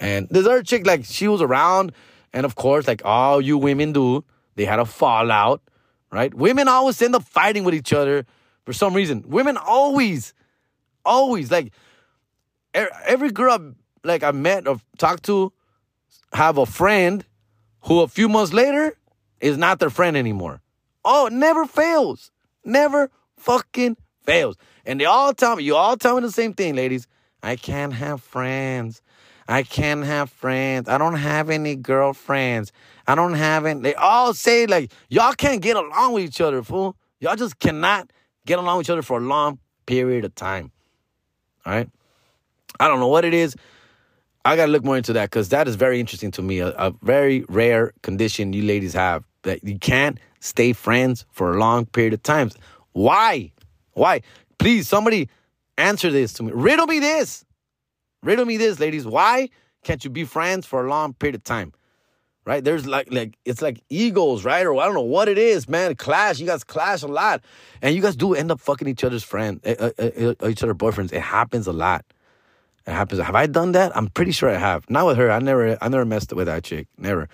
And this other chick, like she was around and of course, like all you women do, they had a fallout, right? Women always end up fighting with each other for some reason. Women always, always, like every girl I like I met or talked to have a friend who a few months later is not their friend anymore. Oh, it never fails. Never fucking fails. And they all tell me, you all tell me the same thing, ladies. I can't have friends. I can't have friends. I don't have any girlfriends. I don't have any. They all say, like, y'all can't get along with each other, fool. Y'all just cannot get along with each other for a long period of time. All right? I don't know what it is. I got to look more into that because that is very interesting to me. A, a, very rare condition you ladies have that you can't stay friends for a long period of time. Why? Why? Please, somebody answer this to me. Riddle me this. Riddle me this, ladies. Why can't you be friends for a long period of time? Right? There's like like it's like egos, right? Or I don't know what it is, man. Clash. You guys clash a lot, and you guys do end up fucking each other's friend, uh, uh, uh, each other boyfriends. It happens a lot. It happens. Have I done that? I'm pretty sure I have. Not with her. I never. I never messed with that chick. Never.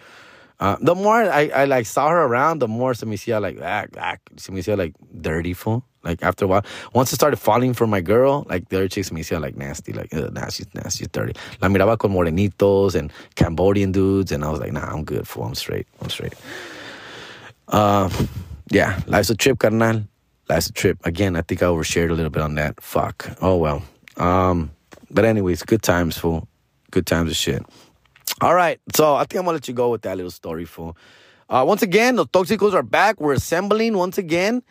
Uh, the more I, I like saw her around, the more se like ah, ah, se like dirty fool. Like after a while, once I started falling for my girl, like the other chicks me hacía like nasty, like nah, she's nasty, she's dirty. La miraba con morenitos and Cambodian dudes, and I was like, nah, I'm good fool. I'm straight. I'm straight. Uh, yeah, life's a trip, carnal. Life's a trip. Again, I think I overshared a little bit on that. Fuck. Oh well. Um, but anyways, good times, fool. Good times of shit. All right, so I think I'm gonna let you go with that little story, fool. Uh, once again, the Toxicos are back. We're assembling once again.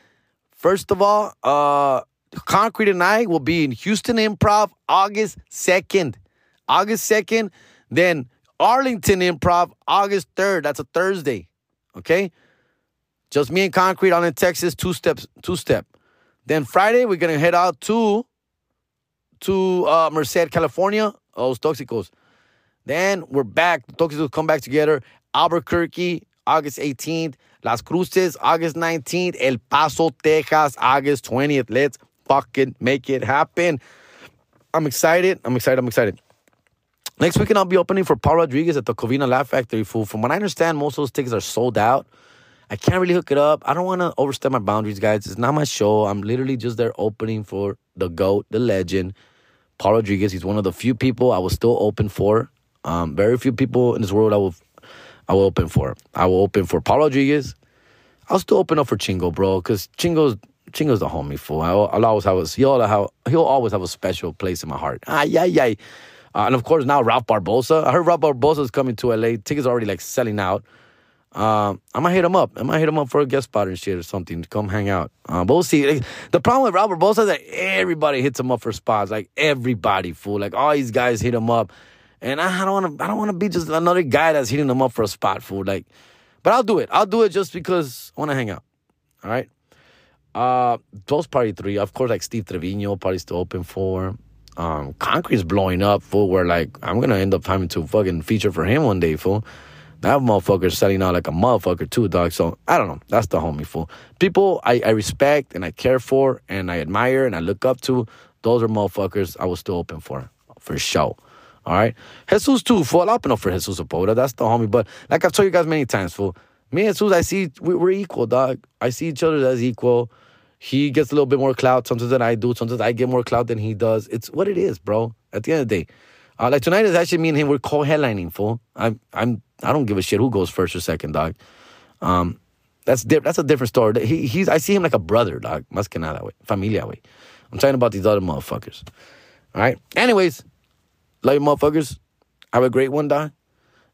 First of all, uh, Concrete and I will be in Houston Improv August 2nd. August 2nd. Then Arlington Improv August 3rd. That's a Thursday. Okay? Just me and Concrete on in Texas, two steps, two step. Then Friday, we're gonna head out to to uh, Merced, California. Los Toxicos. Then we're back. Toxicos come back together. Albuquerque, August 18th. Las Cruces, August 19th. El Paso, Texas, August 20th. Let's fucking make it happen. I'm excited. I'm excited. I'm excited. Next weekend, I'll be opening for Paul Rodriguez at the Covina Laugh Factory. Fool. From what I understand, most of those tickets are sold out. I can't really hook it up. I don't want to overstep my boundaries, guys. It's not my show. I'm literally just there opening for the GOAT, the legend, Paul Rodriguez. He's one of the few people I will still open for. Um, very few people in this world I will I will open for. I will open for Paul Rodriguez. I'll still open up for Chingo, bro, because Chingo's Chingo's the homie fool. I'll, I'll always have a he'll have he'll always have a special place in my heart. Ah, yeah, yeah. Uh, and of course now Ralph Barbosa. I heard Ralph Barbosa is coming to LA. Tickets are already like selling out. Um, I might hit him up. I might hit him up for a guest spot and shit or something to come hang out. Uh, but we'll see. Like, the problem with Ralph Barbosa is that everybody hits him up for spots. Like everybody, fool. Like all these guys hit him up. And I don't want to. I don't want to be just another guy that's hitting them up for a spot, food. Like, but I'll do it. I'll do it just because I want to hang out. All right. Uh, those party three, of course, like Steve Trevino, party's still open for. Um, Concrete's blowing up, fool. Where like I'm gonna end up having to fucking feature for him one day, fool. That motherfucker's selling out like a motherfucker too, dog. So I don't know. That's the homie, fool. People I, I respect and I care for and I admire and I look up to. Those are motherfuckers I was still open for, for sure. All right. Jesus too, fool. I'll for Jesus Zapota. That's the homie. But like I've told you guys many times, fool. Me and Jesus, I see we're equal, dog. I see each other as equal. He gets a little bit more clout sometimes than I do. Sometimes I get more clout than he does. It's what it is, bro. At the end of the day. Uh, like tonight is actually me and him. We're co-headlining, fool. I'm, I'm, I don't give a shit who goes first or second, dog. Um, that's di- that's a different story. He, he's, I see him like a brother, dog. Más que nada, way. Familia, way. I'm talking about these other motherfuckers. All right. Anyways, Love you, motherfuckers. Have a great one, Don.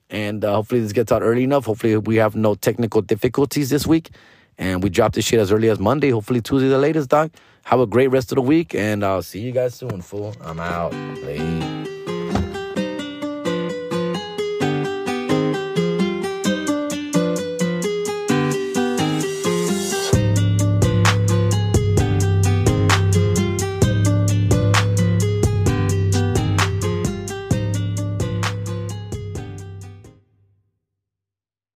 And uh, hopefully this gets out early enough. Hopefully we have no technical difficulties this week. And we drop this shit as early as Monday. Hopefully Tuesday the latest, Doc. Have a great rest of the week. And I'll see you guys soon, fool. I'm out.